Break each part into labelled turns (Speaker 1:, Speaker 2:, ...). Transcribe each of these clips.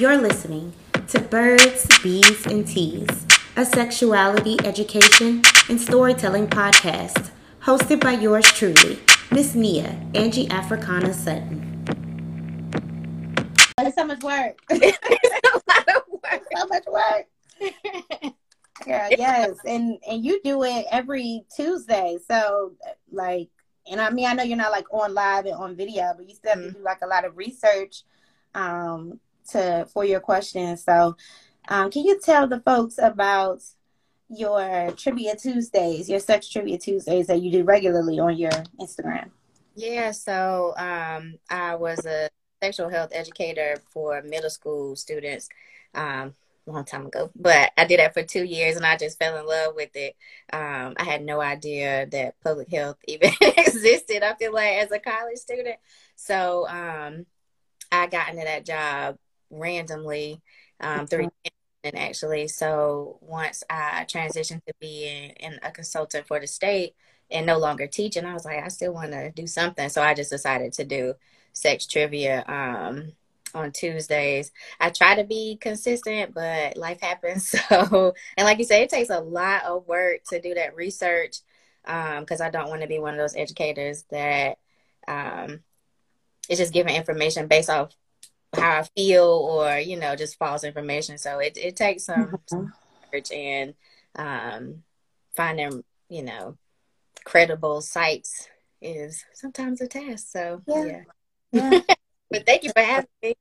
Speaker 1: You're listening to Birds, Bees, and Teas, a sexuality education and storytelling podcast hosted by yours truly, Miss Nia Angie Africana Sutton.
Speaker 2: It's so much work.
Speaker 3: it's a lot of work.
Speaker 2: so much work. Yeah, yes, and and you do it every Tuesday. So like, and I mean, I know you're not like on live and on video, but you still have to do like a lot of research um, to for your questions. So, um, can you tell the folks about your trivia Tuesdays, your sex trivia Tuesdays that you do regularly on your Instagram?
Speaker 3: Yeah, so um, I was a sexual health educator for middle school students. Um, long time ago, but I did that for two years and I just fell in love with it. Um, I had no idea that public health even existed up till like as a college student. So um, I got into that job randomly um, through and actually. So once I transitioned to being in a consultant for the state and no longer teaching, I was like, I still want to do something. So I just decided to do sex trivia. Um, on Tuesdays. I try to be consistent, but life happens. So, and like you say, it takes a lot of work to do that research because um, I don't want to be one of those educators that um, is just giving information based off how I feel or, you know, just false information. So it, it takes some, mm-hmm. research and um, finding, you know, credible sites is sometimes a task. So, yeah. yeah. yeah. But thank you for having me.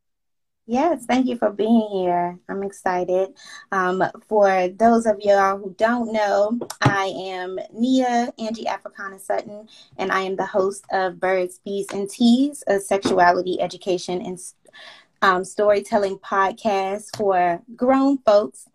Speaker 2: Yes, thank you for being here. I'm excited. Um, for those of y'all who don't know, I am Nia Angie Africana Sutton, and I am the host of Birds, Bees, and Teas, a sexuality education and um, storytelling podcast for grown folks.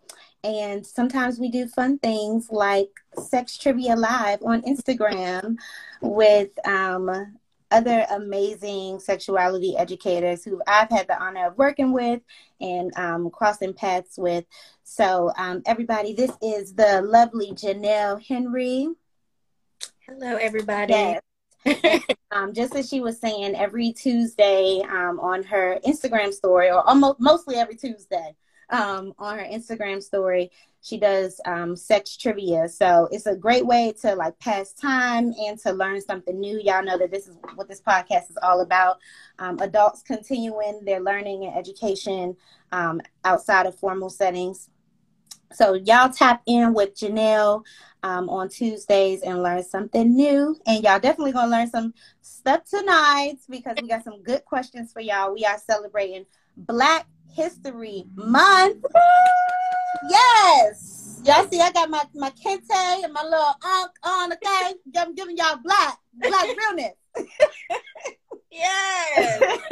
Speaker 2: And sometimes we do fun things like Sex Trivia Live on Instagram with um, other amazing sexuality educators who I've had the honor of working with and um, crossing paths with. So, um, everybody, this is the lovely Janelle Henry.
Speaker 3: Hello, everybody. Yes.
Speaker 2: um, just as she was saying, every Tuesday um, on her Instagram story, or almost mostly every Tuesday um, on her Instagram story, she does um, sex trivia. So it's a great way to like pass time and to learn something new. Y'all know that this is what this podcast is all about. Um, adults continuing their learning and education um, outside of formal settings. So y'all tap in with Janelle um, on Tuesdays and learn something new. And y'all definitely gonna learn some stuff tonight because we got some good questions for y'all. We are celebrating Black History Month. Yes. Y'all see, I got my, my kente and my little ankh on, okay? I'm giving y'all black, black realness.
Speaker 3: yes.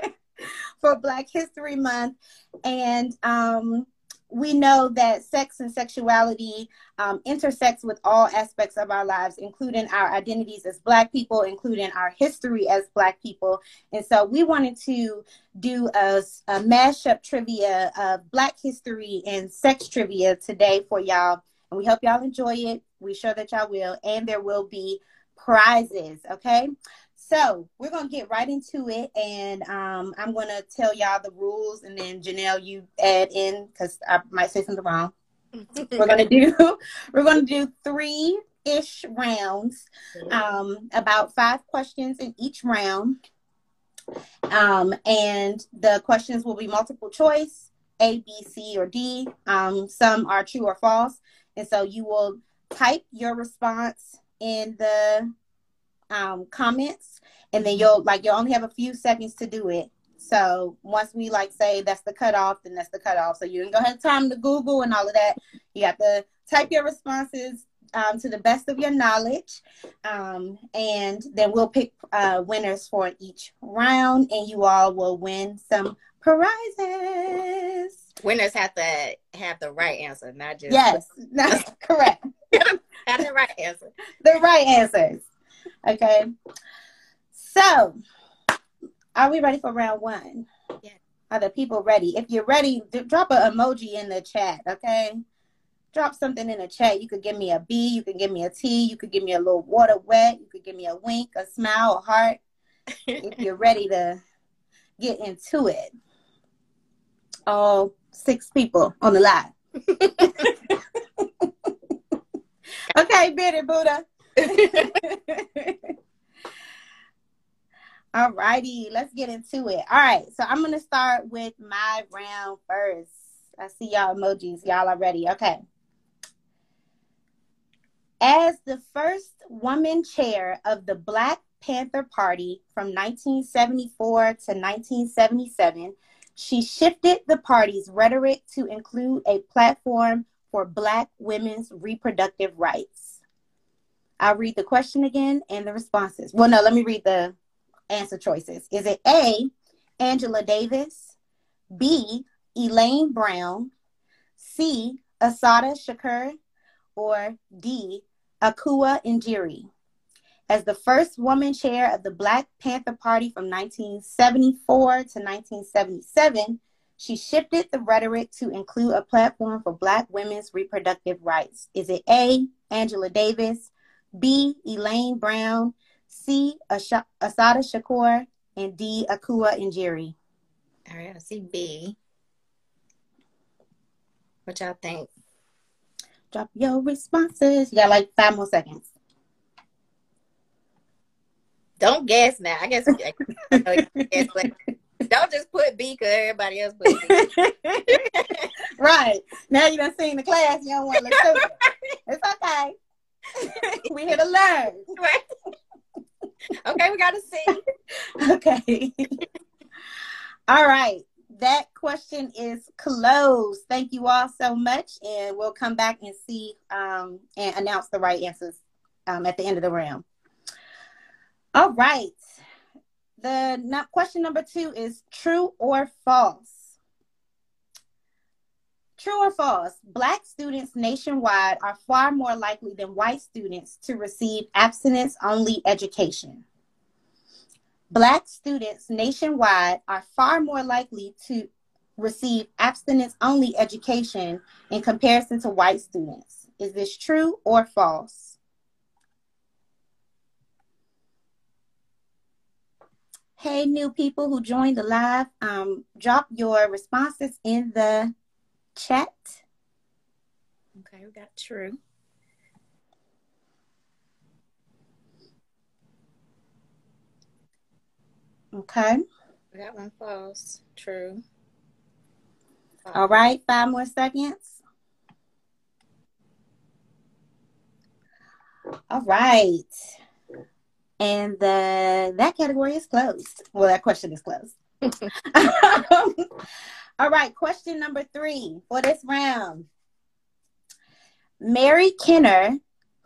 Speaker 2: For Black History Month. And um we know that sex and sexuality um, intersects with all aspects of our lives, including our identities as Black people, including our history as Black people. And so we wanted to do a, a mashup trivia of Black history and sex trivia today for y'all. And we hope y'all enjoy it. We sure that y'all will. And there will be prizes, okay? So we're gonna get right into it, and um, I'm gonna tell y'all the rules, and then Janelle, you add in because I might say something wrong. we're gonna do we're gonna do three ish rounds, um, about five questions in each round, um, and the questions will be multiple choice, A, B, C, or D. Um, some are true or false, and so you will type your response in the um, comments, and then you'll like you'll only have a few seconds to do it. So once we like say that's the cutoff, then that's the cutoff. So you can go ahead time to Google and all of that. You have to type your responses um, to the best of your knowledge, um, and then we'll pick uh, winners for each round, and you all will win some prizes.
Speaker 3: Winners have to have the right answer, not just
Speaker 2: yes, that's correct.
Speaker 3: have the right answer.
Speaker 2: The right answers. Okay. So, are we ready for round one?
Speaker 3: Yeah.
Speaker 2: Are the people ready? If you're ready, drop an emoji in the chat, okay? Drop something in the chat. You could give me a B, you could give me a T, you could give me a little water wet, you could give me a wink, a smile, a heart. if you're ready to get into it. all six people on the live. okay, Bitty Buddha. All righty, let's get into it. All right, so I'm gonna start with my round first. I see y'all emojis. Y'all are ready. Okay. As the first woman chair of the Black Panther Party from 1974 to 1977, she shifted the party's rhetoric to include a platform for Black women's reproductive rights. I'll read the question again and the responses. Well, no, let me read the answer choices. Is it A, Angela Davis, B, Elaine Brown, C, Assata Shakur, or D, Akua Njeri. As the first woman chair of the Black Panther Party from 1974 to 1977, she shifted the rhetoric to include a platform for Black women's reproductive rights. Is it A, Angela Davis, B, Elaine Brown, C, Assata Shakur, and D, Akua Njeri.
Speaker 3: All right, I see B. What y'all think?
Speaker 2: Drop your responses. You got like five more seconds.
Speaker 3: Don't guess now. I guess, I guess but don't just put B because everybody else put B.
Speaker 2: right. Now you done seen the class. You don't want to look stupid. It's okay. we here to learn.
Speaker 3: Right. Okay, we got to see.
Speaker 2: Okay. All right that question is closed. Thank you all so much, and we'll come back and see um, and announce the right answers um, at the end of the round. All right. The question number two is true or false? True or false? Black students nationwide are far more likely than white students to receive abstinence only education. Black students nationwide are far more likely to receive abstinence only education in comparison to white students. Is this true or false? Hey, new people who joined the live, um, drop your responses in the chat.
Speaker 3: Okay, we got true.
Speaker 2: Okay.
Speaker 3: We got one false. True.
Speaker 2: False. All right, five more seconds. All right. And the that category is closed. Well, that question is closed. Um, All right, question number three for this round. Mary Kenner,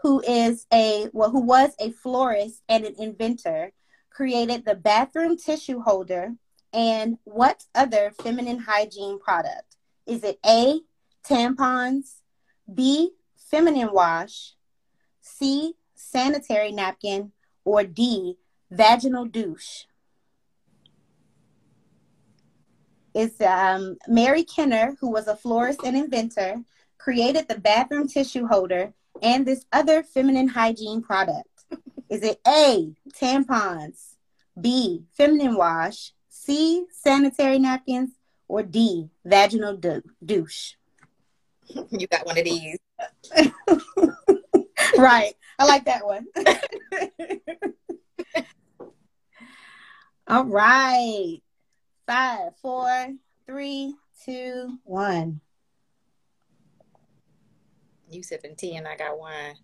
Speaker 2: who is a well, who was a florist and an inventor, created the bathroom tissue holder and what other feminine hygiene product? Is it A, tampons, B, feminine wash, C, sanitary napkin, or D, vaginal douche? It's um, Mary Kenner, who was a florist and inventor, created the bathroom tissue holder and this other feminine hygiene product. Is it A, tampons, B, feminine wash, C, sanitary napkins, or D, vaginal douche?
Speaker 3: You got one of these.
Speaker 2: right. I like that one. All right. Five, four, three, two, one.
Speaker 3: You sipping tea and I got wine.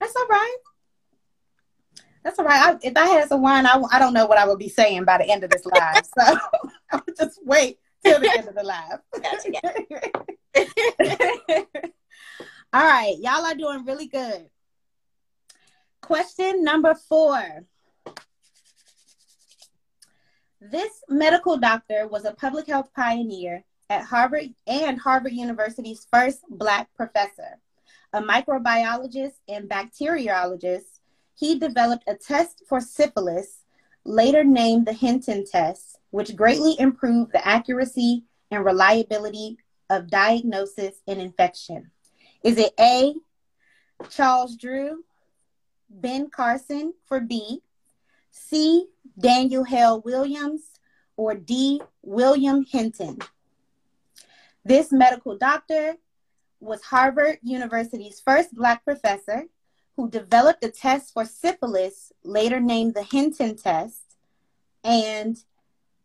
Speaker 2: That's all right. That's all right. I, if I had some wine, I, I don't know what I would be saying by the end of this live. So I would just wait till the end of the live. all right. Y'all are doing really good. Question number four. This medical doctor was a public health pioneer at Harvard and Harvard University's first Black professor, a microbiologist and bacteriologist he developed a test for syphilis, later named the Hinton test, which greatly improved the accuracy and reliability of diagnosis and infection. Is it A, Charles Drew, Ben Carson for B, C, Daniel Hale Williams, or D, William Hinton? This medical doctor was Harvard University's first Black professor who developed a test for syphilis, later named the Hinton test, and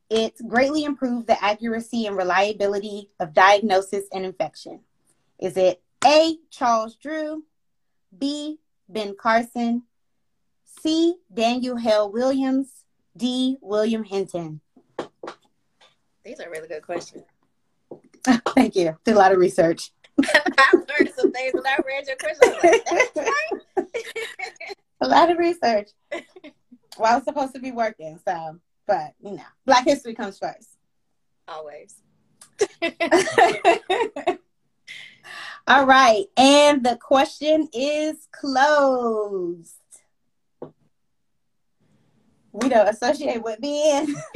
Speaker 2: it greatly improved the accuracy and reliability of diagnosis and infection. Is it A, Charles Drew, B, Ben Carson, C, Daniel Hale Williams, D, William Hinton?
Speaker 3: These are really good questions.
Speaker 2: Thank you. Did a lot of research.
Speaker 3: I learned some things when I read your question. Like,
Speaker 2: a lot of research. Well, I was supposed to be working, so, but you know, Black history comes first.
Speaker 3: Always.
Speaker 2: All right. And the question is closed. We don't associate with being.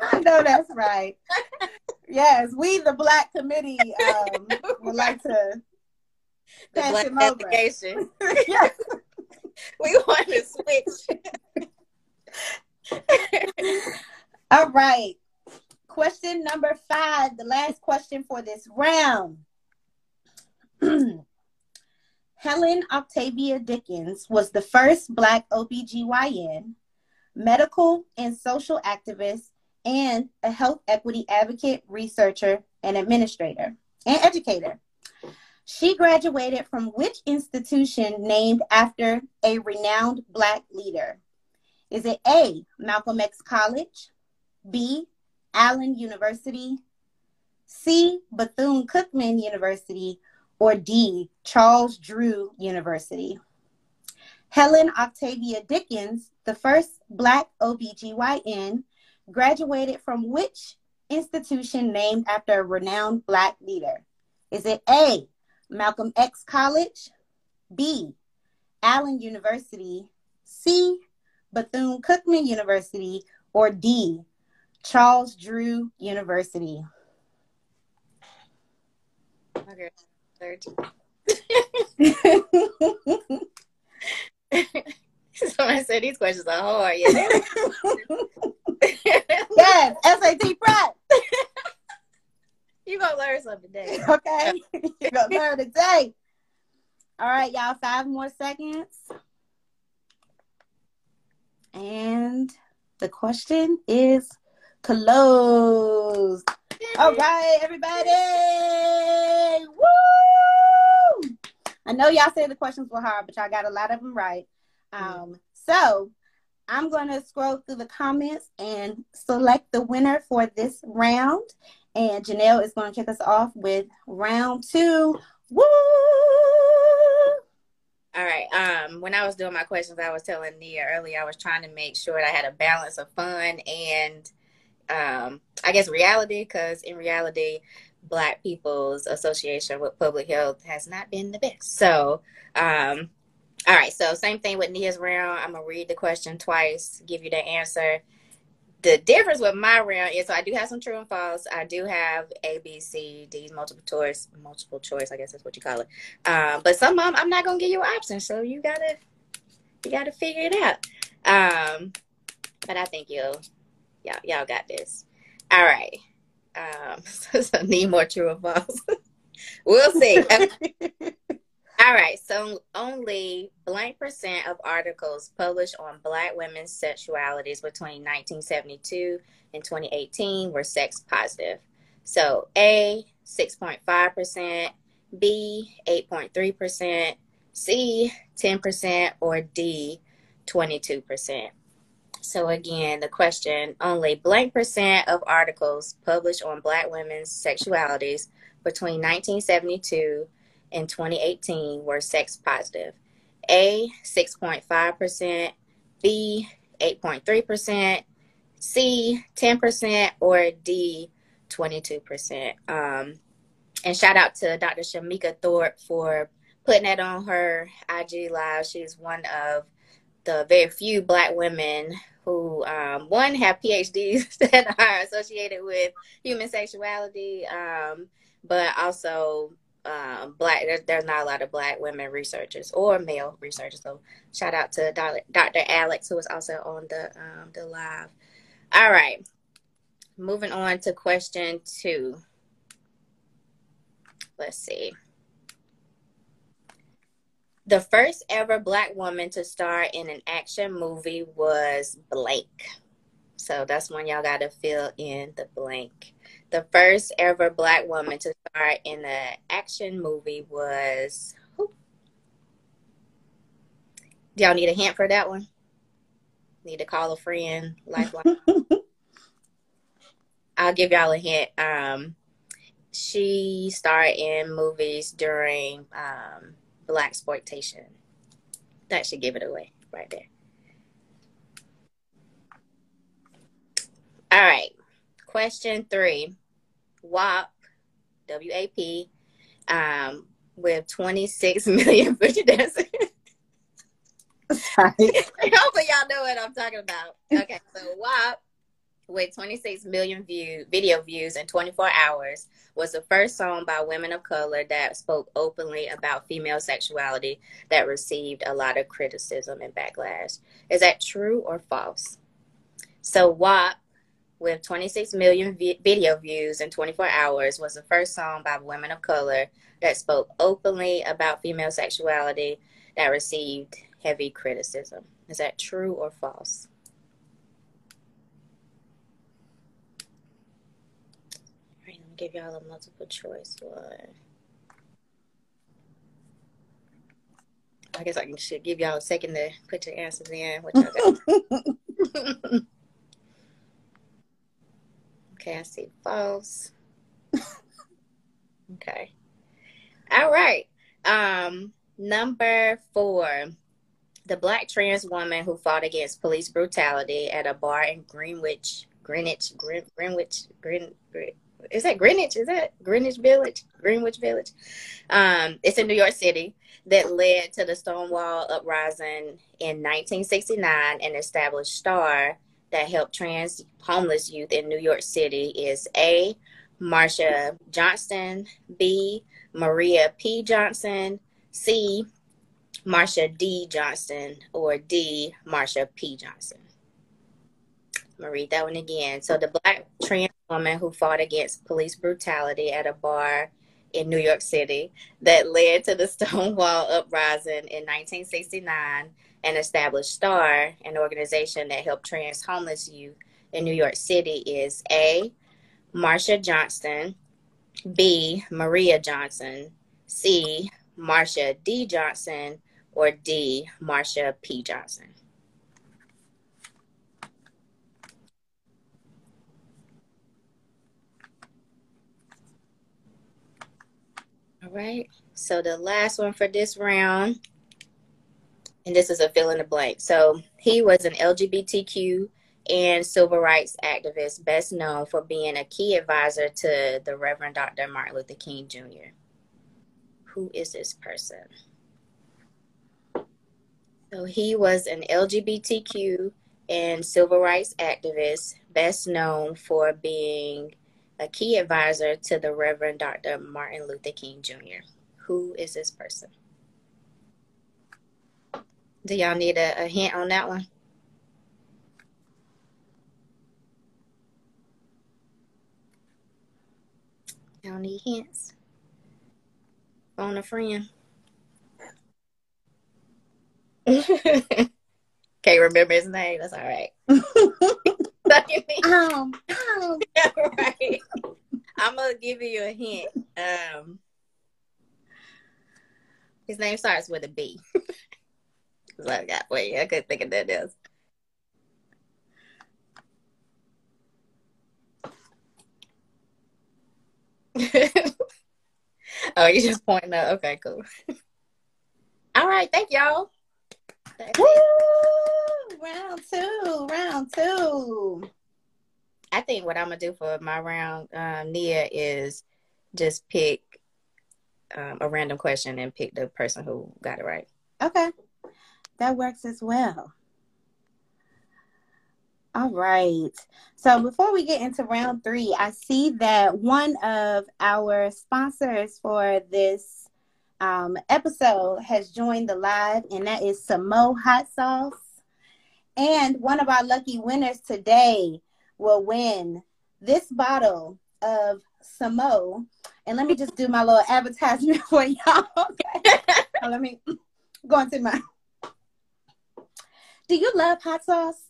Speaker 2: I know that's right. Yes, we the Black Committee um, would like to
Speaker 3: the
Speaker 2: pass
Speaker 3: black
Speaker 2: him over. yes.
Speaker 3: We want to switch.
Speaker 2: All right. Question number five, the last question for this round. Helen Octavia Dickens was the first Black OBGYN, medical and social activist, and a health equity advocate, researcher, and administrator, and educator. She graduated from which institution named after a renowned Black leader? Is it A, Malcolm X College, B, Allen University, C, Bethune Cookman University, or D, Charles Drew University? Helen Octavia Dickens, the first Black OBGYN, graduated from which institution named after a renowned Black leader? Is it A, Malcolm X College, B, Allen University, C, Bethune Cookman University, or D, Charles Drew University?
Speaker 3: Okay, third. Someone said these questions are hard. Yeah.
Speaker 2: yes, SAT prep.
Speaker 3: you gonna learn something today.
Speaker 2: Okay, you're gonna learn today. All right, y'all, five more seconds. And the question is closed. All right, everybody. Woo! I know y'all said the questions were hard, but y'all got a lot of them right. Um, so I'm going to scroll through the comments and select the winner for this round. And Janelle is going to kick us off with round two. Woo!
Speaker 3: All right. Um, when I was doing my questions, I was telling Nia earlier I was trying to make sure that I had a balance of fun and um, I guess reality, because in reality, Black people's association with public health has not been the best. So, um, all right. So, same thing with Nia's round. I'm gonna read the question twice, give you the answer. The difference with my round is so I do have some true and false. I do have A, B, C, D, multiple choice, multiple choice. I guess that's what you call it. Um, but some of them I'm not gonna give you options, so you gotta you gotta figure it out. Um, but I think you'll y'all y'all got this. All right. Um, so, so need more true or false. we'll see. All right. So only blank percent of articles published on Black women's sexualities between 1972 and 2018 were sex positive. So A, 6.5%, B, 8.3%, C, 10%, or D, 22%. So again, the question only blank percent of articles published on Black women's sexualities between 1972 and 2018 were sex positive. A, 6.5%, B, 8.3%, C, 10%, or D, 22%. Um, and shout out to Dr. Shemeka Thorpe for putting that on her IG Live. She's one of the very few Black women who, um, one, have PhDs that are associated with human sexuality, um, but also um, black there's, there's not a lot of black women researchers or male researchers so shout out to dr, dr. alex who was also on the um, the live all right moving on to question two. Let's see. The first ever black woman to star in an action movie was blank. So that's when y'all got to fill in the blank. The first ever black woman to star in an action movie was. Who? Do y'all need a hint for that one? Need to call a friend, lifeline. I'll give y'all a hint. Um, she starred in movies during um, black exploitation. That should give it away right there. All right. Question three. WAP, W A P, um, with 26 million butcher dancers. Hopefully y'all know what I'm talking about. Okay, so WAP with 26 million view video views in 24 hours was the first song by women of color that spoke openly about female sexuality that received a lot of criticism and backlash. Is that true or false? So WAP with 26 million vi- video views in 24 hours was the first song by women of color that spoke openly about female sexuality that received heavy criticism. Is that true or false? All right, let me give y'all a multiple choice one. I guess I can should give y'all a second to put your answers in. Okay, I see false. okay. All right. Um, number four the black trans woman who fought against police brutality at a bar in Greenwich, Greenwich, Greenwich, Greenwich, Green, Green, is that Greenwich? Is that Greenwich Village? Greenwich Village? Um, it's in New York City that led to the Stonewall uprising in 1969 and established STAR that helped trans homeless youth in New York City is A. Marsha Johnston, B. Maria P. Johnson, C. Marsha D. Johnston or D. Marsha P. Johnson. I'm gonna read that one again. So the black trans woman who fought against police brutality at a bar in New York City that led to the Stonewall uprising in 1969 and established STAR, an organization that helped trans homeless youth in New York City, is A. Marsha Johnston, B. Maria Johnson, C. Marsha D. Johnson, or D, Marsha P. Johnson? All right. So the last one for this round, and this is a fill in the blank. So he was an LGBTQ and civil rights activist, best known for being a key advisor to the Reverend Dr. Martin Luther King Jr. Who is this person? So he was an LGBTQ and civil rights activist, best known for being a key advisor to the Reverend Dr. Martin Luther King Jr. Who is this person? Do y'all need a, a hint on that one? Y'all need hints? Phone a friend. Can't remember his name. That's all right. um, um. right. I'm gonna give you a hint. Um, his name starts with a B. Cause I got wait, I couldn't think of that else. oh, you just pointing out. Okay, cool. All right, thank y'all.
Speaker 2: Woo! Round two, round two.
Speaker 3: I think what I'm gonna do for my round, um, Nia, is just pick um, a random question and pick the person who got it right.
Speaker 2: Okay, that works as well. All right. So before we get into round three, I see that one of our sponsors for this um, episode has joined the live, and that is Samo Hot Sauce. And one of our lucky winners today will win this bottle of Samo, and let me just do my little advertisement for y'all. Okay. let me go into my. Do you love hot sauce?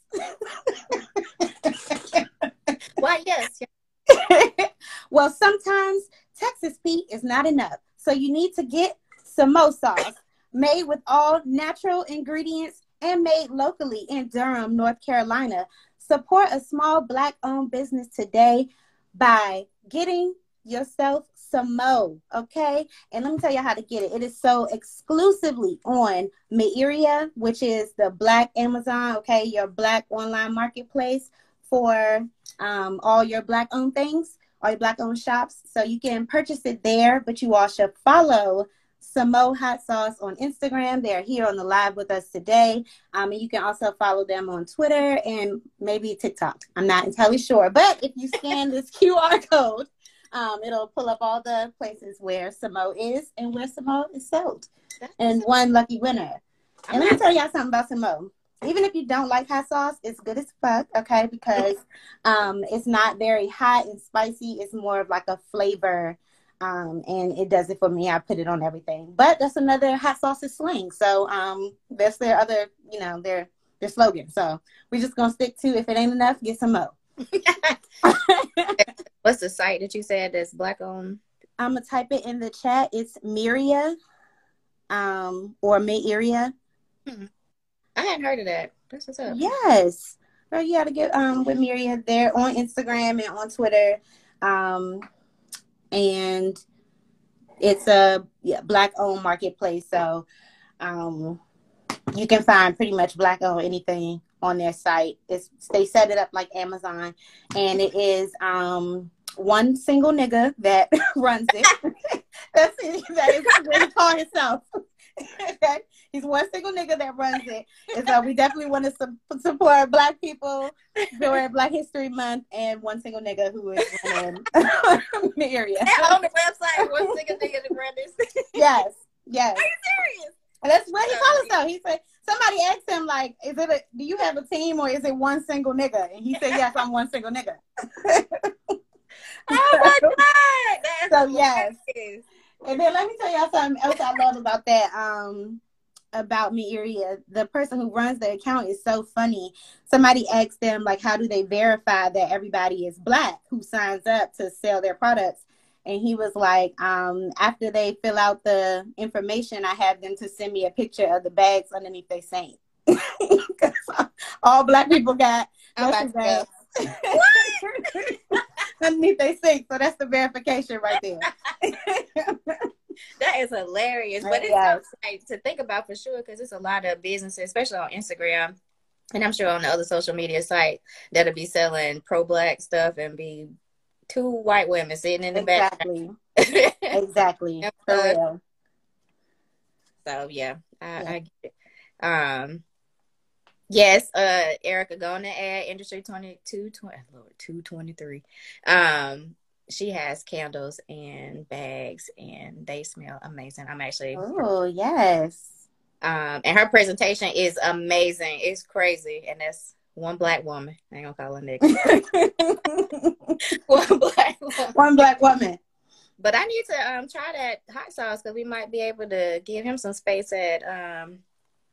Speaker 3: Why, yes.
Speaker 2: well, sometimes Texas Pete is not enough. So you need to get Samo sauce made with all natural ingredients and made locally in Durham, North Carolina. Support a small black owned business today by getting yourself some mo, okay? And let me tell you how to get it. It is so exclusively on Miiriya, which is the black Amazon, okay, your black online marketplace for um, all your black owned things, all your black owned shops. So you can purchase it there, but you all should follow Samo Hot Sauce on Instagram. They're here on the live with us today. Um, and you can also follow them on Twitter and maybe TikTok. I'm not entirely sure. But if you scan this QR code, um, it'll pull up all the places where Samo is and where Samo is sold. And one lucky winner. And let me tell y'all something about Samo. Even if you don't like hot sauce, it's good as fuck, okay? Because um, it's not very hot and spicy. It's more of like a flavor um, and it does it for me. I put it on everything. But that's another hot sauces sling. So um, that's their other, you know, their their slogan. So we're just gonna stick to if it ain't enough, get some more.
Speaker 3: What's the site that you said that's black owned?
Speaker 2: I'm gonna type it in the chat. It's Miiriya, um, or May Area.
Speaker 3: I hadn't heard of that. That's what's up.
Speaker 2: Yes. Well, you gotta get um with Miiriya. They're on Instagram and on Twitter. Um, and it's a yeah, black owned marketplace. So um, you can find pretty much black owned anything on their site. It's they set it up like Amazon, and it is um, one single nigga that runs it. That's it. That is what he call himself. okay? He's one single nigga that runs it. And so we definitely want to su- support Black people during Black History Month and one single nigga who is in the area.
Speaker 3: on the website, one single nigga that runs this.
Speaker 2: yes, yes.
Speaker 3: Are you serious?
Speaker 2: And that's what he calls himself. He said, somebody asked him, like, is it a, do you have a team or is it one single nigga? And he said, yes, I'm one single nigga.
Speaker 3: oh my God.
Speaker 2: so, yes. And then let me tell y'all something else I love about that. Um, about me area the person who runs the account is so funny. Somebody asked them like how do they verify that everybody is black who signs up to sell their products? And he was like um, after they fill out the information i have them to send me a picture of the bags underneath their saint. All black people got bags underneath their sink so that's the verification right there
Speaker 3: that is hilarious. But it's yes. to think about for sure because it's a lot of businesses, especially on Instagram, and I'm sure on the other social media site that'll be selling pro black stuff and be two white women sitting in the
Speaker 2: exactly.
Speaker 3: back.
Speaker 2: exactly. Exactly.
Speaker 3: So yeah, I, yeah. I get it. Um, yes, uh, Erica to add industry 22, 20, Lord, 223. Um, she has candles and bags and they smell amazing. I'm actually
Speaker 2: Oh yes.
Speaker 3: Um and her presentation is amazing. It's crazy. And that's one black woman. I ain't gonna call her nigga. one black woman.
Speaker 2: One black woman.
Speaker 3: But I need to um try that hot sauce because we might be able to give him some space at um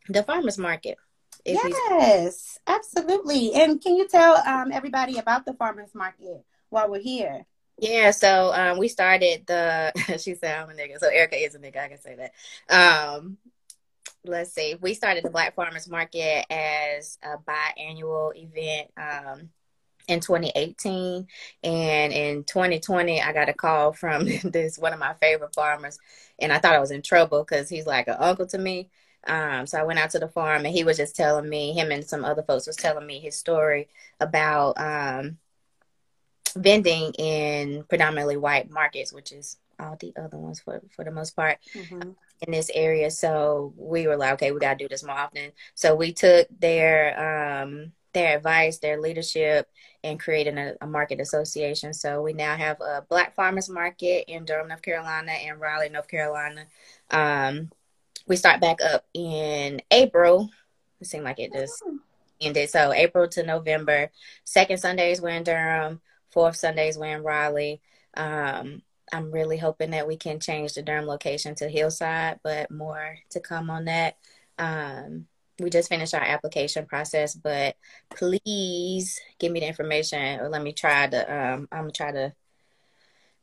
Speaker 3: the farmers market.
Speaker 2: Yes, absolutely. And can you tell um everybody about the farmers market while we're here?
Speaker 3: Yeah, so um, we started the. she said I'm a nigga, so Erica is a nigga. I can say that. Um, let's see. We started the Black Farmers Market as a biannual event um, in 2018, and in 2020, I got a call from this one of my favorite farmers, and I thought I was in trouble because he's like an uncle to me. Um, so I went out to the farm, and he was just telling me, him and some other folks was telling me his story about um, vending in predominantly white markets, which is all the other ones for for the most part mm-hmm. in this area. So we were like, okay, we gotta do this more often. So we took their um their advice, their leadership, and creating a, a, market association. So we now have a Black Farmers Market in Durham, North Carolina, and Raleigh, North Carolina. Um, we start back up in April. It seemed like it just ended. So April to November. Second Sundays we're in Durham Fourth Sundays we're in Raleigh. Um, I'm really hoping that we can change the Durham location to Hillside, but more to come on that. Um, we just finished our application process, but please give me the information or let me try to. um I'm gonna try to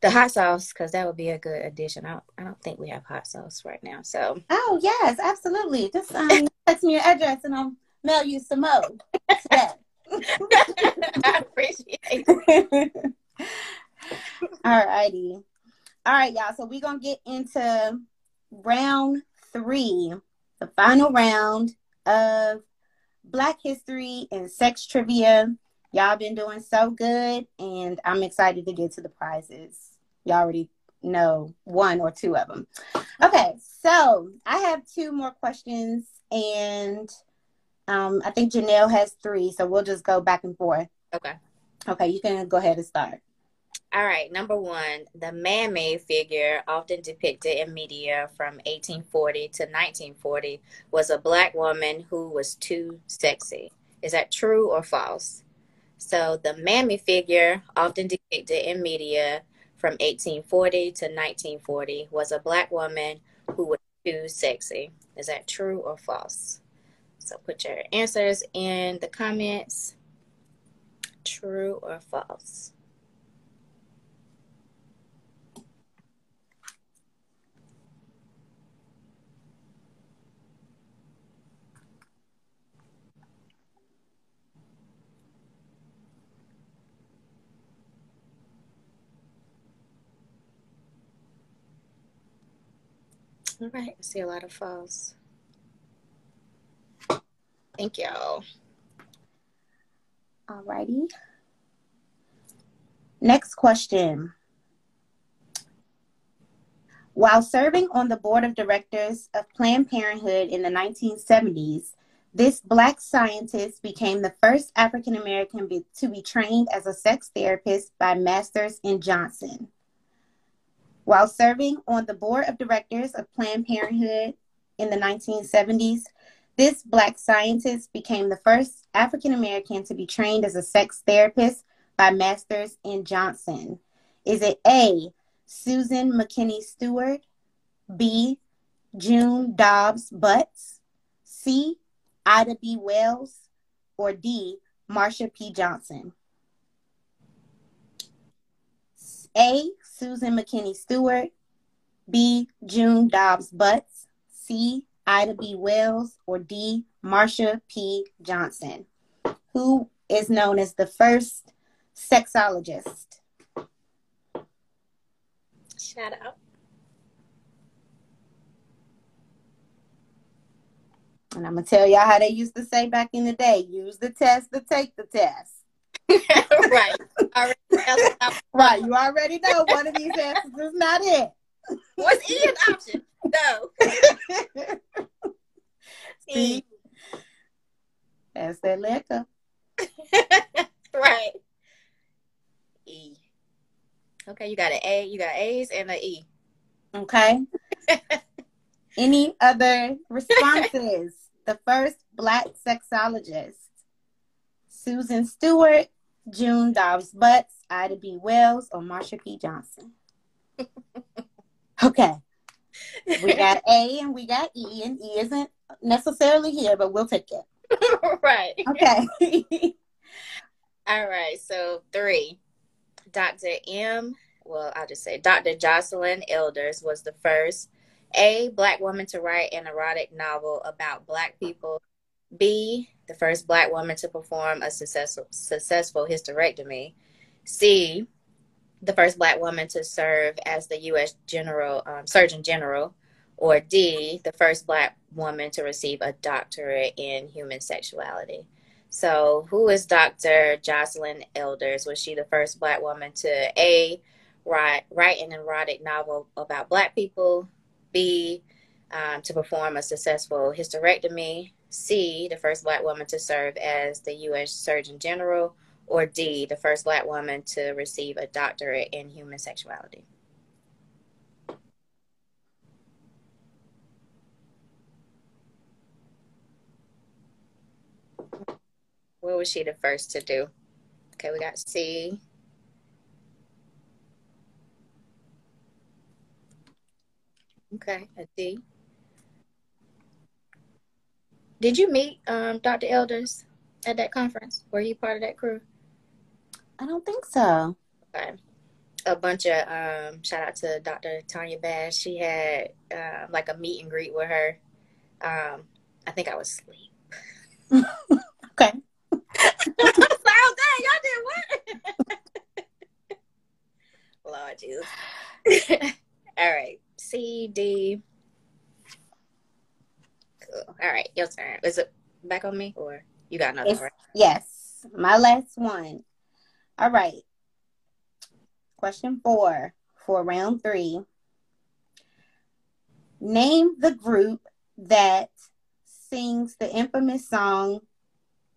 Speaker 3: the hot sauce because that would be a good addition. I don't, I don't think we have hot sauce right now. So
Speaker 2: oh yes, absolutely. Just um, text me your address and I'll mail you some more.
Speaker 3: I appreciate it.
Speaker 2: All righty. All right, y'all. So we're gonna get into round three, the final round of Black History and Sex Trivia. Y'all been doing so good, and I'm excited to get to the prizes. You already know one or two of them. Okay, so I have two more questions, and um, I think Janelle has three, so we'll just go back and forth.
Speaker 3: Okay.
Speaker 2: Okay, you can go ahead and start.
Speaker 3: All right, number one, the mammy figure, often depicted in media from 1840 to 1940, was a black woman who was too sexy. Is that true or false? So, the mammy figure, often depicted in media from 1840 to 1940, was a black woman who was too sexy. Is that true or false? So, put your answers in the comments. True or false? All right, I see a lot of false. Thank y'all.
Speaker 2: All righty. Next question. While serving on the board of directors of Planned Parenthood in the 1970s, this Black scientist became the first African American be- to be trained as a sex therapist by Masters and Johnson. While serving on the board of directors of Planned Parenthood in the 1970s, this Black scientist became the first African American to be trained as a sex therapist by Masters and Johnson. Is it A, Susan McKinney Stewart, B, June Dobbs Butts, C, Ida B. Wells, or D, Marsha P. Johnson? A, Susan McKinney Stewart, B, June Dobbs Butts, C, Ida B. Wells, or D, Marsha P. Johnson, who is known as the first sexologist.
Speaker 3: Shout out.
Speaker 2: And I'm going to tell y'all how they used to say back in the day use the test to take the test.
Speaker 3: right.
Speaker 2: Right. You already know one of these answers is not it.
Speaker 3: Was E an option? No.
Speaker 2: See? That's that liquor.
Speaker 3: right. E. Okay, you got an A, you got A's and an E.
Speaker 2: Okay. Any other responses? the first black sexologist. Susan Stewart, June Dobbs Butts, Ida B. Wells, or Marsha P. Johnson. okay. We got A and we got E, and E isn't necessarily here, but we'll take it.
Speaker 3: right.
Speaker 2: Okay.
Speaker 3: All right. So three. Dr. M. Well, I'll just say Dr. Joycelyn Elders was the first A black woman to write an erotic novel about black people. B the first black woman to perform a successful successful hysterectomy. C the first black woman to serve as the U.S. General um, Surgeon General, or D, the first black woman to receive a doctorate in human sexuality. So, who is Dr. Joycelyn Elders? Was she the first black woman to A, write, write an erotic novel about black people? B, um, to perform a successful hysterectomy, C, the first black woman to serve as the U.S. Surgeon General, or D, the first black woman to receive a doctorate in human sexuality? What was she the first to do? Okay, we got C. Okay, a D. Did you meet um, Dr. Elders at that conference? Were you part of that crew?
Speaker 2: I don't think so.
Speaker 3: Okay. A bunch of um, shout out to Dr. Tanya Bass. She had uh, like a meet and greet with her. Um, I think I was asleep.
Speaker 2: okay.
Speaker 3: oh dang, y'all did what? Lord Jesus. All right. C D. Cool. All right, your turn. Is it back on me or you got another? Right?
Speaker 2: Yes, my last one. All right. Question four for round three. Name the group that sings the infamous song,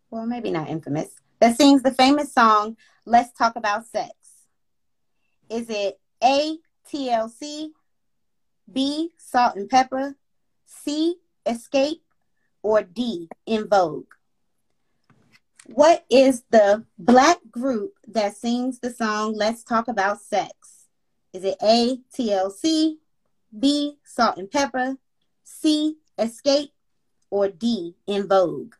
Speaker 2: well, maybe not infamous, that sings the famous song, Let's Talk About Sex. Is it A, TLC, B, Salt-N-Pepa, C, Xscape, or D, En Vogue? What is the black group that sings the song Let's Talk About Sex? Is it A, TLC, B, Salt-N-Pepa, C, Xscape, or D, En Vogue?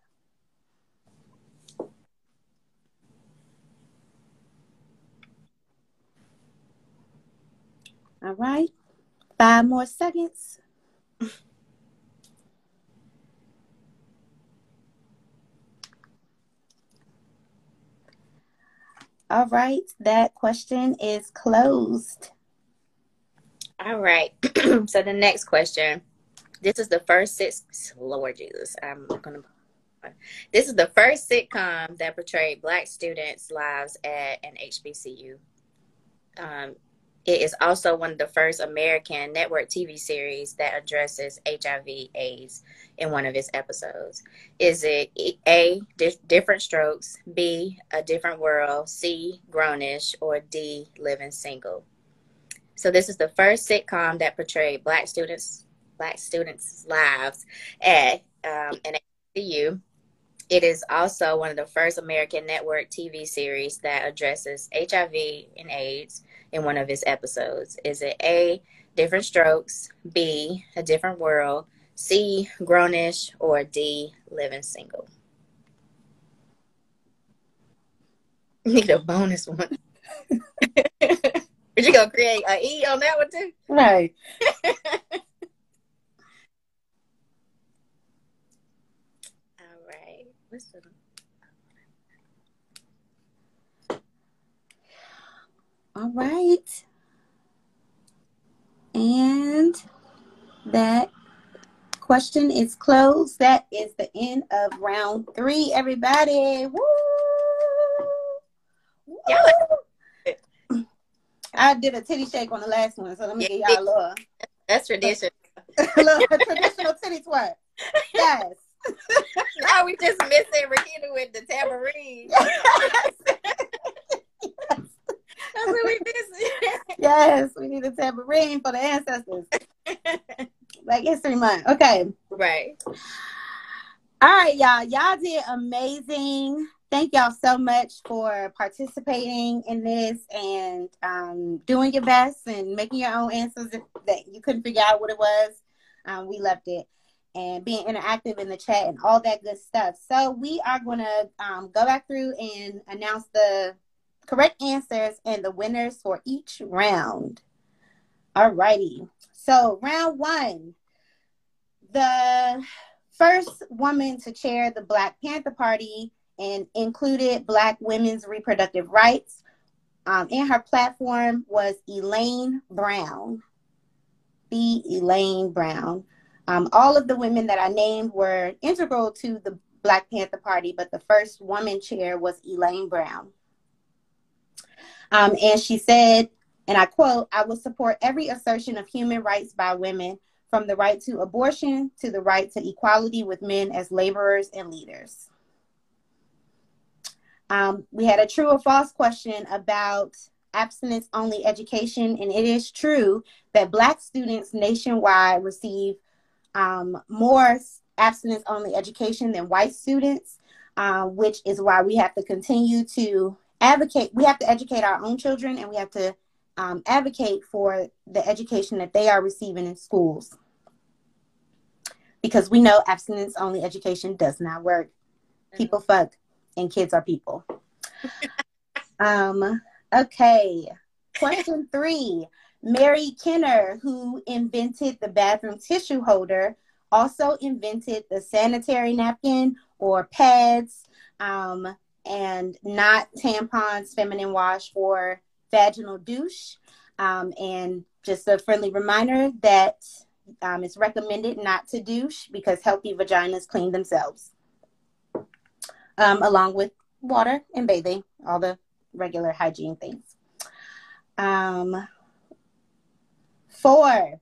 Speaker 2: All right, five more seconds. All right, that question is closed.
Speaker 3: All right. so the next question. This is the first six Lord Jesus. I'm gonna this is the first sitcom that portrayed black students' lives at an HBCU. Um, it is also one of the first American network TV series that addresses HIV AIDS in one of its episodes. Is it A, Diff'rent Strokes, B, A Different World, C, Grown-ish, or D, Living Single? So this is the first sitcom that portrayed black students black students' lives at um, an HBCU. It is also one of the first American network TV series that addresses HIV and AIDS in one of his episodes. Is it A, Diff'rent Strokes, B, A Different World, C, Grown-ish, or D, Living Single? Need a bonus one. Are you gonna create an E on that one too?
Speaker 2: Right.
Speaker 3: All right. What's the
Speaker 2: All right. And that question is closed. That is the end of round three, everybody. Woo! Woo! I did a titty shake on the last one, so let me yeah, give y'all a little.
Speaker 3: That's tradition.
Speaker 2: a little traditional titty twerk. Yes.
Speaker 3: now we just missing Rakita with the tambourine. That's what we miss.
Speaker 2: yes, we need a tambourine for the ancestors. like History Month. Okay.
Speaker 3: Right.
Speaker 2: All right, y'all. Y'all did amazing. Thank y'all so much for participating in this and um, doing your best and making your own answers that you couldn't figure out what it was. Um, we loved it and being interactive in the chat and all that good stuff. So we are going to um, go back through and announce the correct answers and the winners for each round. All righty. So, round one, the first woman to chair the Black Panther Party and included Black women's reproductive rights um, in her platform was Elaine Brown. B. Elaine Brown. Um, all of the women that I named were integral to the Black Panther Party, but the first woman chair was Elaine Brown. Um, and she said, and I quote, I will support every assertion of human rights by women, from the right to abortion to the right to equality with men as laborers and leaders. Um, we had a true or false question about abstinence only education, and it is true that Black students nationwide receive um, more abstinence only education than white students, uh, which is why we have to continue to advocate we have to educate our own children and we have to um, advocate for the education that they are receiving in schools. Because we know abstinence only education does not work. People fuck and kids are people. um, okay. Question three Mary Kenner, who invented the bathroom tissue holder, also invented the sanitary napkin or pads um, and not tampons, feminine wash, or vaginal douche. Um, and just a friendly reminder that um, it's recommended not to douche because healthy vaginas clean themselves, um, along with water and bathing, all the regular hygiene things. Um, four.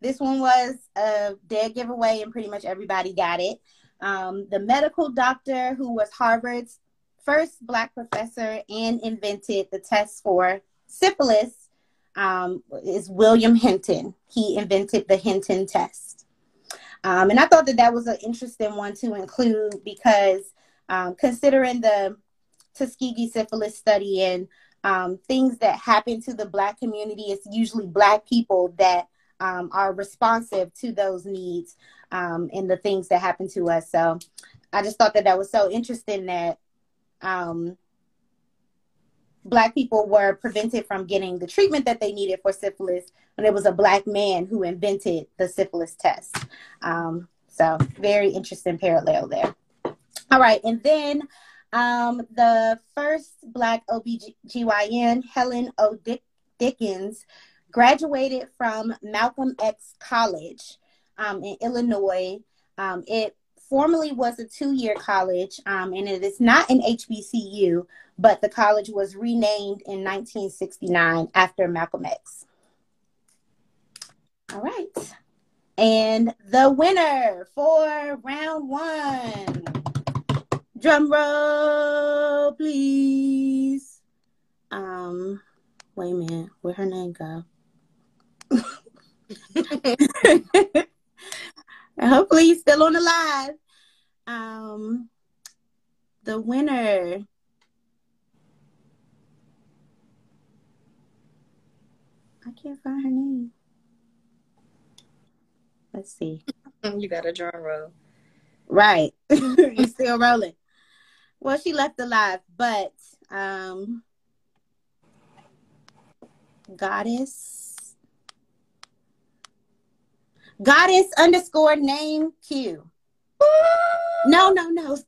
Speaker 2: This one was a dead giveaway, and pretty much everybody got it. Um, the medical doctor who was Harvard's first Black professor and invented the test for syphilis um, is William Hinton. He invented the Hinton test. Um, and I thought that that was an interesting one to include because um, considering the Tuskegee syphilis study and um, things that happen to the Black community, it's usually Black people that um, are responsive to those needs um, and the things that happen to us. So I just thought that that was so interesting that um, black people were prevented from getting the treatment that they needed for syphilis when it was a black man who invented the syphilis test. Um, so very interesting parallel there. All right, and then um, the first black OBGYN, Helen O. Dick- Dickens, graduated from Malcolm X College um, in Illinois. Um, it formerly was a two year college, um, and it is not an HBCU, but the college was renamed in 1969 after Malcolm X. All right. And the winner for round one. Drum roll, please. Um, wait a minute. Where her name go? hopefully he's still on the live. Um, the winner. I can't find her name. Let's see.
Speaker 3: You got a drum roll.
Speaker 2: Right. You're still rolling. Well, she left the alive, but um goddess Goddess underscore name Q. No, no, no.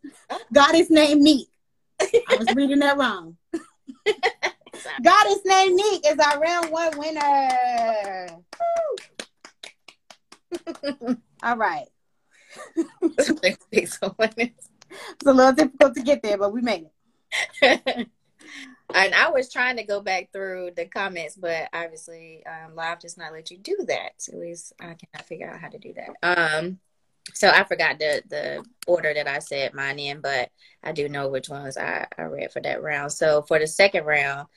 Speaker 2: Goddess name Neek. I was reading that wrong. Goddess name Neek is our round one winner. All right. it's a little difficult to get there, but we made it.
Speaker 3: and I was trying to go back through the comments, but obviously um, live does not let you do that. At least I cannot figure out how to do that. Um, so I forgot the the order that I said mine in, but I do know which ones I, I read for that round. So for the second round,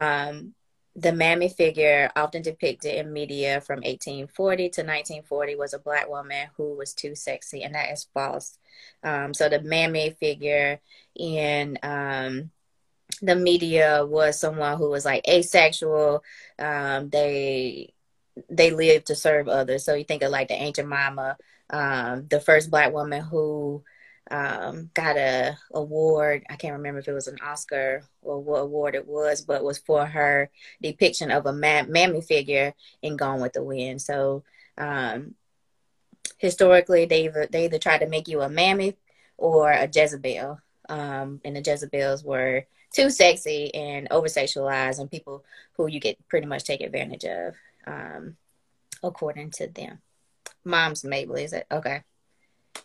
Speaker 3: um, the mammy figure often depicted in media from 1840 to 1940 was a black woman who was too sexy, and that is false. Um, so the mammy figure in um, the media was someone who was like asexual. Um, they they lived to serve others. So you think of like the ancient mama, um, the first black woman who um, got a award. I can't remember if it was an Oscar or what award it was, but was for her depiction of a mammy figure in Gone with the Wind. So um, historically, they either, they either tried to make you a mammy or a Jezebel. Um, and the Jezebels were too sexy and over sexualized and people who you get pretty much take advantage of um, according to them. Mom's mabel is it? Okay.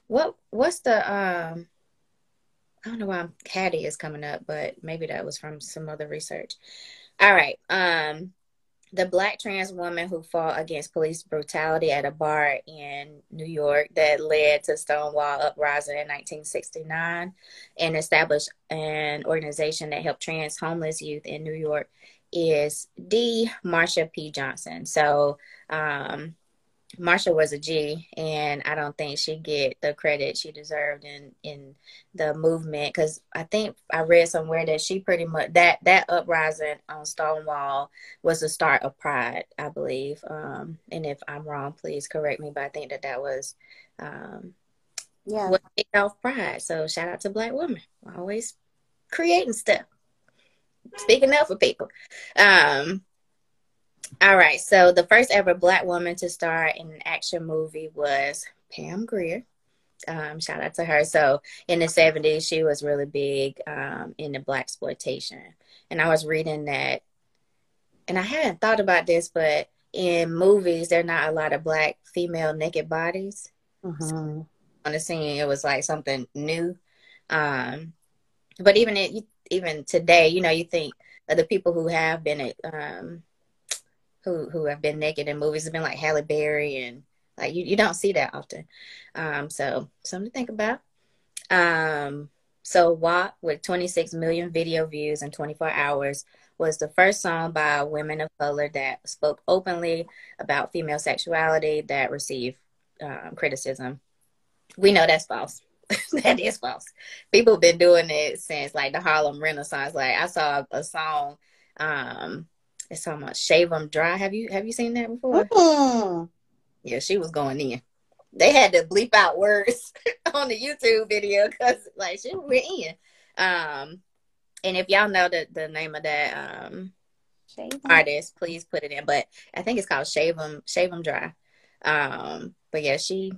Speaker 3: What what's the um i don't know why caddy is coming up but maybe that was from some other research. All right um the black trans woman who fought against police brutality at a bar in New York that led to Stonewall uprising in 1969 and established an organization that helped trans homeless youth in New York is D. Marsha P. Johnson. So um, Marsha was a G, and I don't think she get the credit she deserved in in the movement because I think I read somewhere that she pretty much that that uprising on Stonewall was the start of Pride, I believe. Um, and if I'm wrong, please correct me, but I think that that was um,
Speaker 2: Yeah.
Speaker 3: what kicked off Pride. So shout out to Black women, always creating stuff, speaking up for people. Um, all right. So the first ever black woman to star in an action movie was Pam Grier. Um, shout out to her. So in the 70s, she was really big um, in the blaxploitation. And I was reading that, and I hadn't thought about this, but in movies, there are not a lot of black female naked bodies
Speaker 2: Mm-hmm.
Speaker 3: on the scene. It was like something new. Um, but even it, even today, you know, you think of the people who have been um, who who have been naked in movies have been like Halle Berry and like you, you don't see that often. Um, so something to think about. Um, so WAP with 26 million video views in 24 hours was the first song by women of color that spoke openly about female sexuality that received um, criticism. We know that's false. that is false. People have been doing it since like the Harlem Renaissance. Like I saw a song, um, it's talking about "Shave 'Em Dry." Have you have you seen that before?
Speaker 2: Mm.
Speaker 3: Yeah, she was going in. They had to bleep out words on the YouTube video because like she went in. Um, and if y'all know the the name of that um
Speaker 2: Shade.
Speaker 3: artist, please put it in. But I think it's called Shave 'Em Shave 'Em Dry. Um, but yeah, she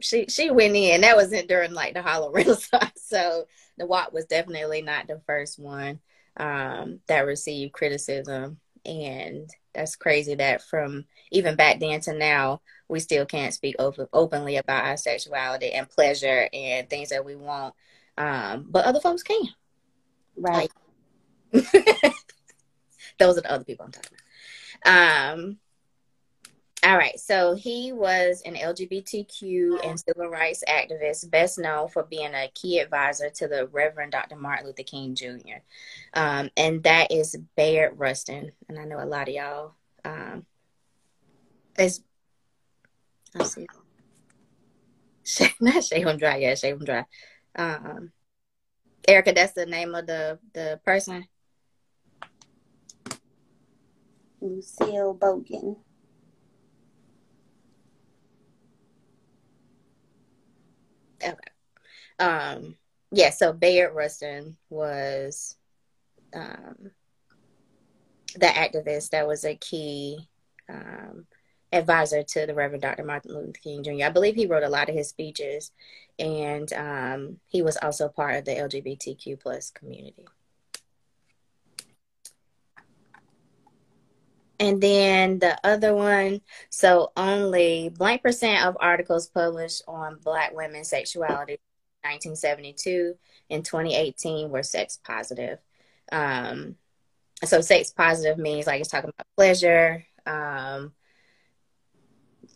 Speaker 3: she she went in. That was it during like the Harlem Renaissance. So the walk was definitely not the first one um, that received criticism, and that's crazy that from even back then to now, we still can't speak open, openly about our sexuality and pleasure and things that we want. Um, but other folks can.
Speaker 2: Right.
Speaker 3: Those are the other people I'm talking about. Um, all right, so he was an LGBTQ and civil rights activist, best known for being a key advisor to the Reverend Dr. Martin Luther King Jr. Um, and that is Bayard Rustin, and I know a lot of y'all. Um, is let's see, not shave dry, yeah, dry. Um, Erica, that's the name of the the person.
Speaker 2: Lucille Bogan.
Speaker 3: Um, yeah, so Bayard Rustin was um, the activist that was a key um, advisor to the Reverend Dr. Martin Luther King Jr. I believe he wrote a lot of his speeches, and um, he was also part of the LGBTQ plus community. And then the other one, so only blank percent of articles published on Black women's sexuality 1972 and 2018 were sex positive. Um, so sex positive means like it's talking about pleasure. Um,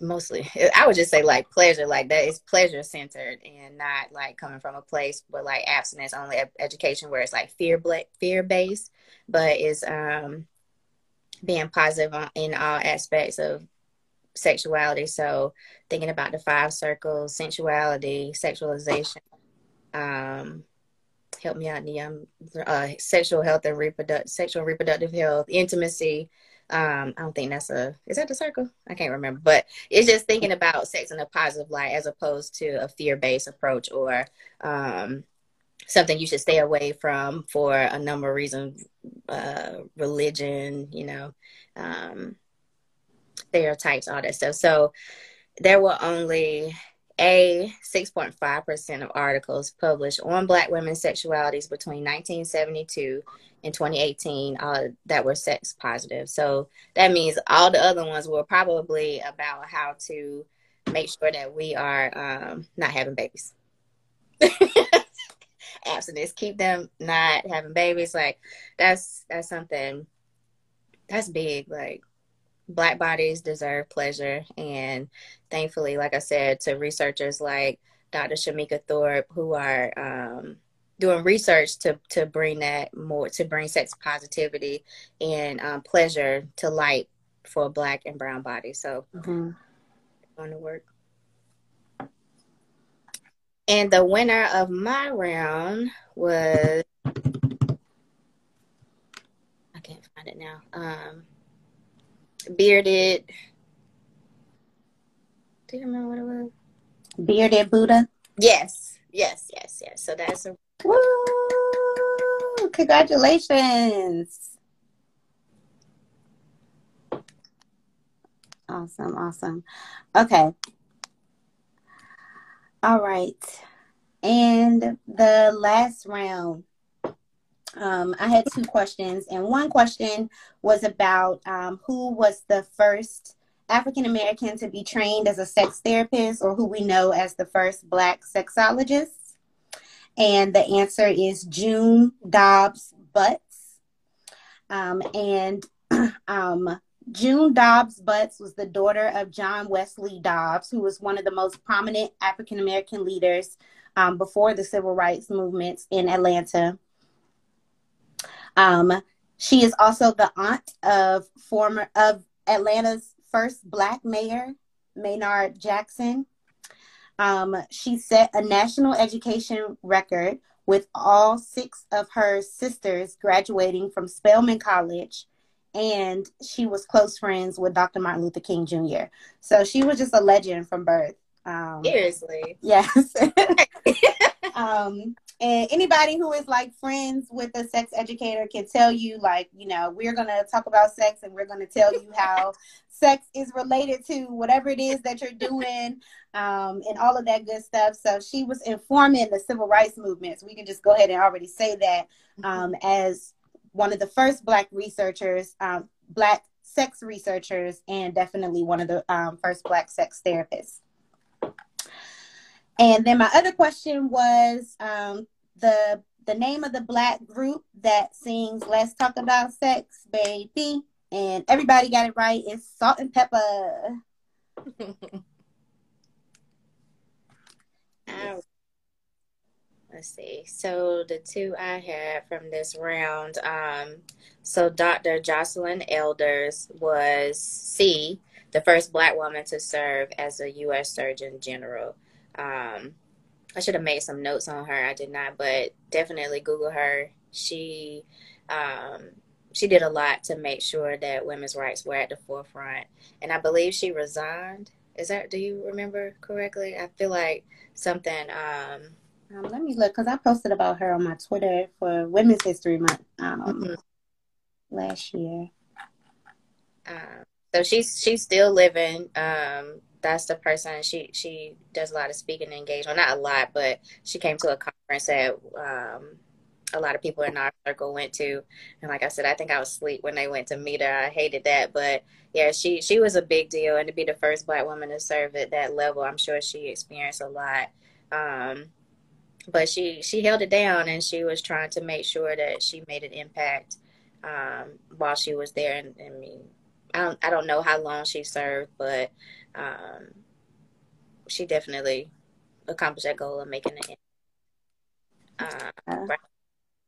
Speaker 3: mostly, I would just say like pleasure, like that is pleasure centered and not like coming from a place where like abstinence only education where it's like fear fear based, but is um being positive in all aspects of sexuality. So thinking about the five circles, sensuality, sexualization, um, help me out, Nia, uh, sexual health and reproductive, sexual reproductive health, intimacy. Um, I don't think that's a, is that the circle? I can't remember, but it's just thinking about sex in a positive light as opposed to a fear-based approach or, um, something you should stay away from for a number of reasons uh, religion you know um, stereotypes all that stuff. So there were only a 6.5% of articles published on black women's sexualities between 1972 and 2018 uh, that were sex positive. So that means all the other ones were probably about how to make sure that we are um, not having babies abstinence, keep them not having babies. Like that's that's something that's big. Like black bodies deserve pleasure, and thankfully, like I said, to researchers like Dr. Shemeka Thorpe who are um, doing research to to bring that more to bring sex positivity and um, pleasure to light for black and brown bodies. So.
Speaker 2: Mm-hmm.
Speaker 3: going to work. And the winner of my round was I can't find it now. Um, bearded. Do you remember what it was?
Speaker 2: Bearded Buddha.
Speaker 3: Yes, yes, yes, yes. So that's a
Speaker 2: Woo! Congratulations. Awesome, awesome. Okay. All right. And the last round, um, I had two questions, and one question was about um, who was the first African American to be trained as a sex therapist, or who we know as the first Black sexologist. And the answer is June Dobbs Butts. Um, and um, June Dobbs Butts was the daughter of John Wesley Dobbs, who was one of the most prominent African American leaders um, before the civil rights movements in Atlanta. Um, she is also the aunt of former of Atlanta's first Black mayor, Maynard Jackson. Um, she set a national education record with all six of her sisters graduating from Spelman College and she was close friends with Dr. Martin Luther King Jr. So she was just a legend from birth. Um,
Speaker 3: seriously.
Speaker 2: Yes. um, and anybody who is like friends with a sex educator can tell you, like, you know, we're going to talk about sex and we're going to tell you how sex is related to whatever it is that you're doing um, and all of that good stuff. So she was informing the civil rights movements. We can just go ahead and already say that um, as one of the first Black researchers, um, Black sex researchers, and definitely one of the um, first Black sex therapists. And then my other question was um, the the name of the Black group that sings "Let's Talk About Sex, Baby," and everybody got it right. It's Salt-N-Pepa.
Speaker 3: Let's see. So the two I had from this round, um, so Dr. Joycelyn Elders was C, the first black woman to serve as a U.S. Surgeon General. Um, I should have made some notes on her. I did not, but definitely Google her. She um, she did a lot to make sure that women's rights were at the forefront, and I believe she resigned. Is that? Do you remember correctly? I feel like something. Um,
Speaker 2: um, let me look because I posted about her on my Twitter for Women's History Month um, mm-hmm. last year.
Speaker 3: Uh, so she's she's still living. Um, that's the person she she does a lot of speaking and engagement. Not a lot, but she came to a conference that um, a lot of people in our circle went to. And like I said, I think I was asleep when they went to meet her. I hated that, but yeah, she she was a big deal, and to be the first black woman to serve at that level, I'm sure she experienced a lot. Um, but she she held it down and she was trying to make sure that she made an impact um, while she was there. And, I mean, I don't I don't know how long she served, but um, she definitely accomplished that goal of making it. Uh,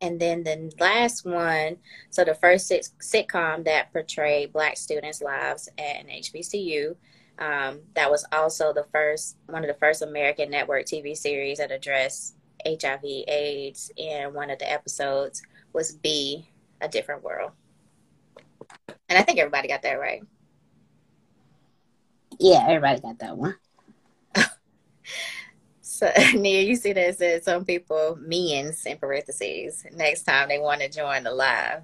Speaker 3: And then the last one, so the first sitcom that portrayed Black students' lives at an HBCU. Um, that was also the first one of the first American network TV series that addressed HIV AIDS, and one of the episodes was Be a Different World. And I think everybody got that right.
Speaker 2: Yeah, everybody got that one.
Speaker 3: so, Nia, you see that it says some people, means in parentheses, next time they want to join the live.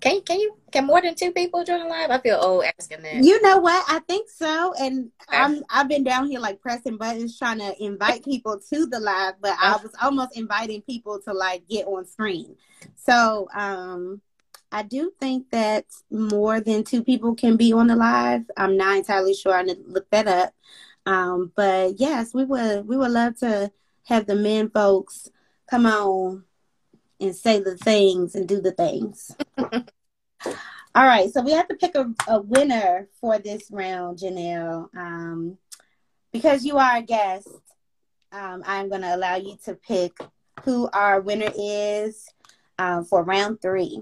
Speaker 3: Can can you can more than two people join the live? I feel old asking that.
Speaker 2: You know what? I think so. And I'm I've been down here like pressing buttons trying to invite people to the live, but I was almost inviting people to like get on screen. So um I do think that more than two people can be on the live. I'm not entirely sure. I need to look that up. Um, but yes, we would we would love to have the men folks come on and say the things and do the things. All right, so we have to pick a, a winner for this round, Janelle. Um, because you are a guest, um, I'm going to allow you to pick who our winner is um, for round three.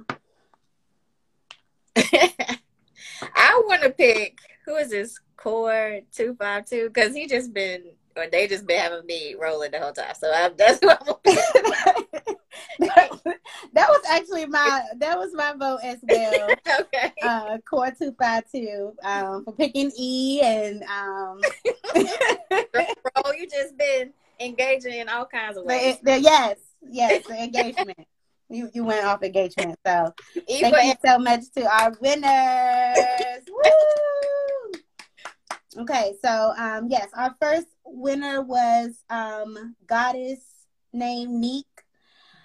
Speaker 3: I want to pick who is this? Core two five two because he just been or they just been having me rolling the whole time. So I'm, that's what
Speaker 2: that, that was actually my that was my vote as well.
Speaker 3: okay.
Speaker 2: Uh, Core two five two um, for picking E and um.
Speaker 3: Bro, you just been engaging in all kinds of ways.
Speaker 2: The, the, yes, yes, the engagement. you you went off engagement. So thank you so much to our winners. Woo! Okay, so um yes, our first winner was um goddess named Neek.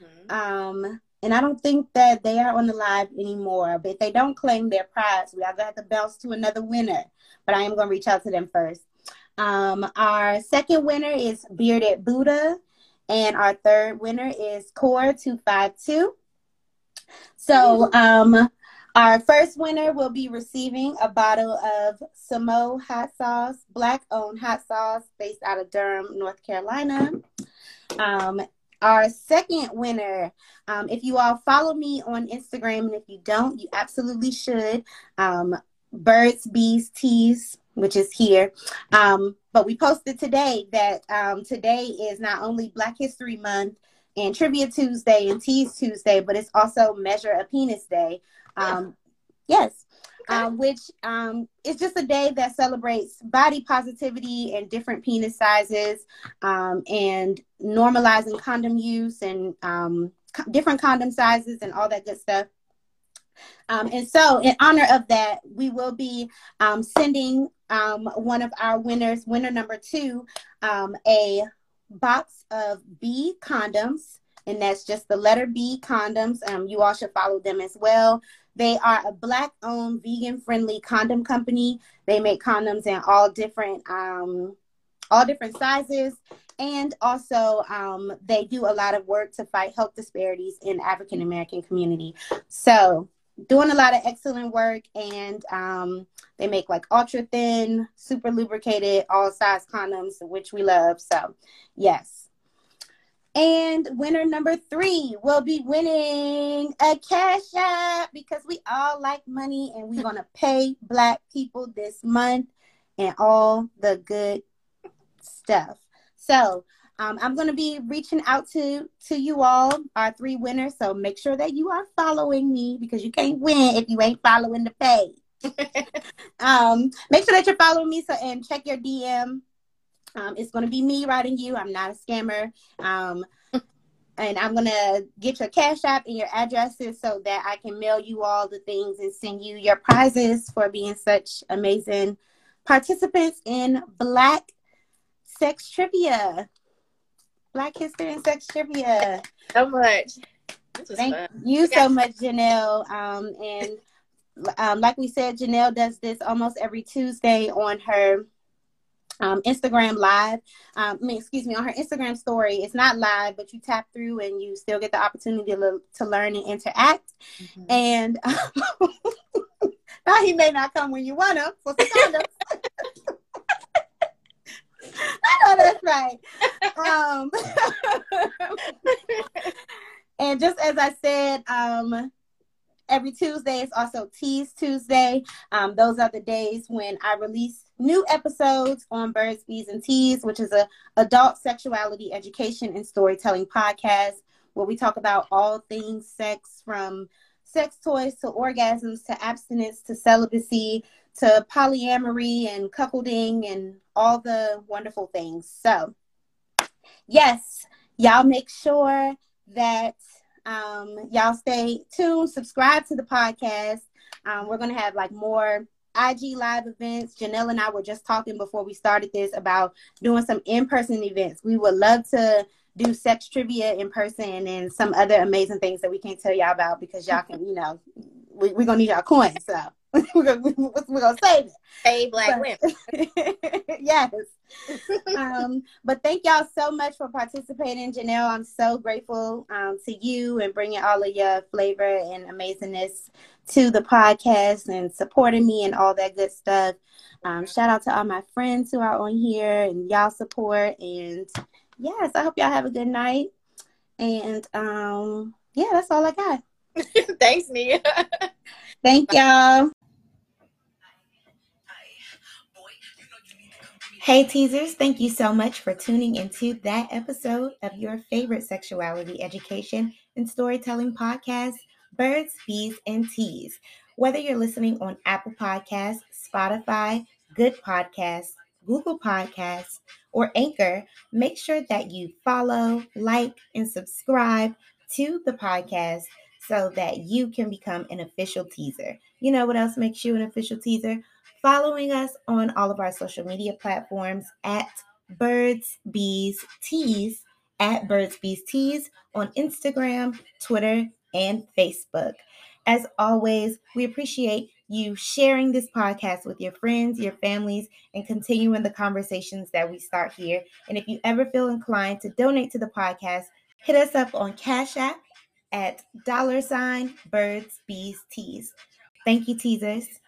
Speaker 2: Mm-hmm. Um and I don't think that they are on the live anymore. But if they don't claim their prize, we are gonna have to bounce to another winner. But I am gonna reach out to them first. Um, our second winner is Bearded Buddha, and our third winner is Core Two Five Two. So, um, our first winner will be receiving a bottle of Samo hot sauce, black owned hot sauce based out of Durham, North Carolina. Um, our second winner, um, if you all follow me on Instagram, and if you don't, you absolutely should. Um, Birds, Bees, Teas, which is here. Um, but we posted today that um, today is not only Black History Month and Trivia Tuesday and Tease Tuesday, but it's also Measure a Penis Day. Um, yes. Um, which um, is just a day that celebrates body positivity and different penis sizes um, and normalizing condom use and um, co- different condom sizes and all that good stuff. Um, and so, in honor of that, we will be um, sending um, one of our winners, winner number two, um, a box of B condoms, and that's just the letter B condoms. Um, you all should follow them as well. They are a black owned, vegan friendly condom company. They make condoms in all different um, all different sizes. And also, um, they do a lot of work to fight health disparities in African American community. So, doing a lot of excellent work, and um, they make like ultra thin, super lubricated, all size condoms, which we love. So, yes. And winner number three will be winning a cash app because we all like money and we're going to pay Black people this month and all the good stuff. So, um, I'm going to be reaching out to to you all, our three winners. So make sure that you are following me because you can't win if you ain't following the page. um, make sure that you're following me. So and check your DM. Um, it's going to be me writing you. I'm not a scammer. Um, and I'm going to get your cash app and your addresses so that I can mail you all the things and send you your prizes for being such amazing participants in Black Sex Trivia. Black History and Sex Trivia.
Speaker 3: So much.
Speaker 2: Thank fun. you so much, Janelle. Um, and um, like we said, Janelle does this almost every Tuesday on her um, Instagram live. Um, I mean, excuse me, on her Instagram story. It's not live, but you tap through and you still get the opportunity to, to learn and interact. Mm-hmm. And now he may not come when you want him condoms. I know that's right. Um, and just as I said, um, every Tuesday is also Tease Tuesday. Um, those are the days when I release new episodes on Birds, Bees, and Teas, which is a adult sexuality education and storytelling podcast where we talk about all things sex from sex toys to orgasms to abstinence to celibacy to polyamory and cuckolding and all the wonderful things. So, yes, y'all make sure that um, y'all stay tuned, subscribe to the podcast. Um, we're going to have like more IG live events. Janelle and I were just talking before we started this about doing some in person events. We would love to do sex trivia in person and some other amazing things that we can't tell y'all about because y'all can, you know, we, are going to need y'all coins. So we're gonna, we're gonna save it.
Speaker 3: Hey, black but,
Speaker 2: women. yes. um, but thank y'all so much for participating, Janelle. I'm so grateful um, to you and bringing all of your flavor and amazingness to the podcast and supporting me and all that good stuff. Um, shout out to all my friends who are on here and y'all support. And yes, I hope y'all have a good night. And um, yeah, that's all I got.
Speaker 3: Thanks, Nia.
Speaker 2: Thank y'all. Hey, teasers, thank you so much for tuning into that episode of your favorite sexuality education and storytelling podcast, Birds, Bees, and Teas. Whether you're listening on Apple Podcasts, Spotify, Good Podcasts, Google Podcasts, or Anchor, make sure that you follow, like, and subscribe to the podcast so that you can become an official teaser. You know what else makes you an official teaser? Following us on all of our social media platforms at Birds Bees Teas, at Birds Bees Teas on Instagram, Twitter, and Facebook. As always, we appreciate you sharing this podcast with your friends, your families, and continuing the conversations that we start here. And if you ever feel inclined to donate to the podcast, hit us up on Cash App at dollar sign birds bees teas. Thank you, teasers.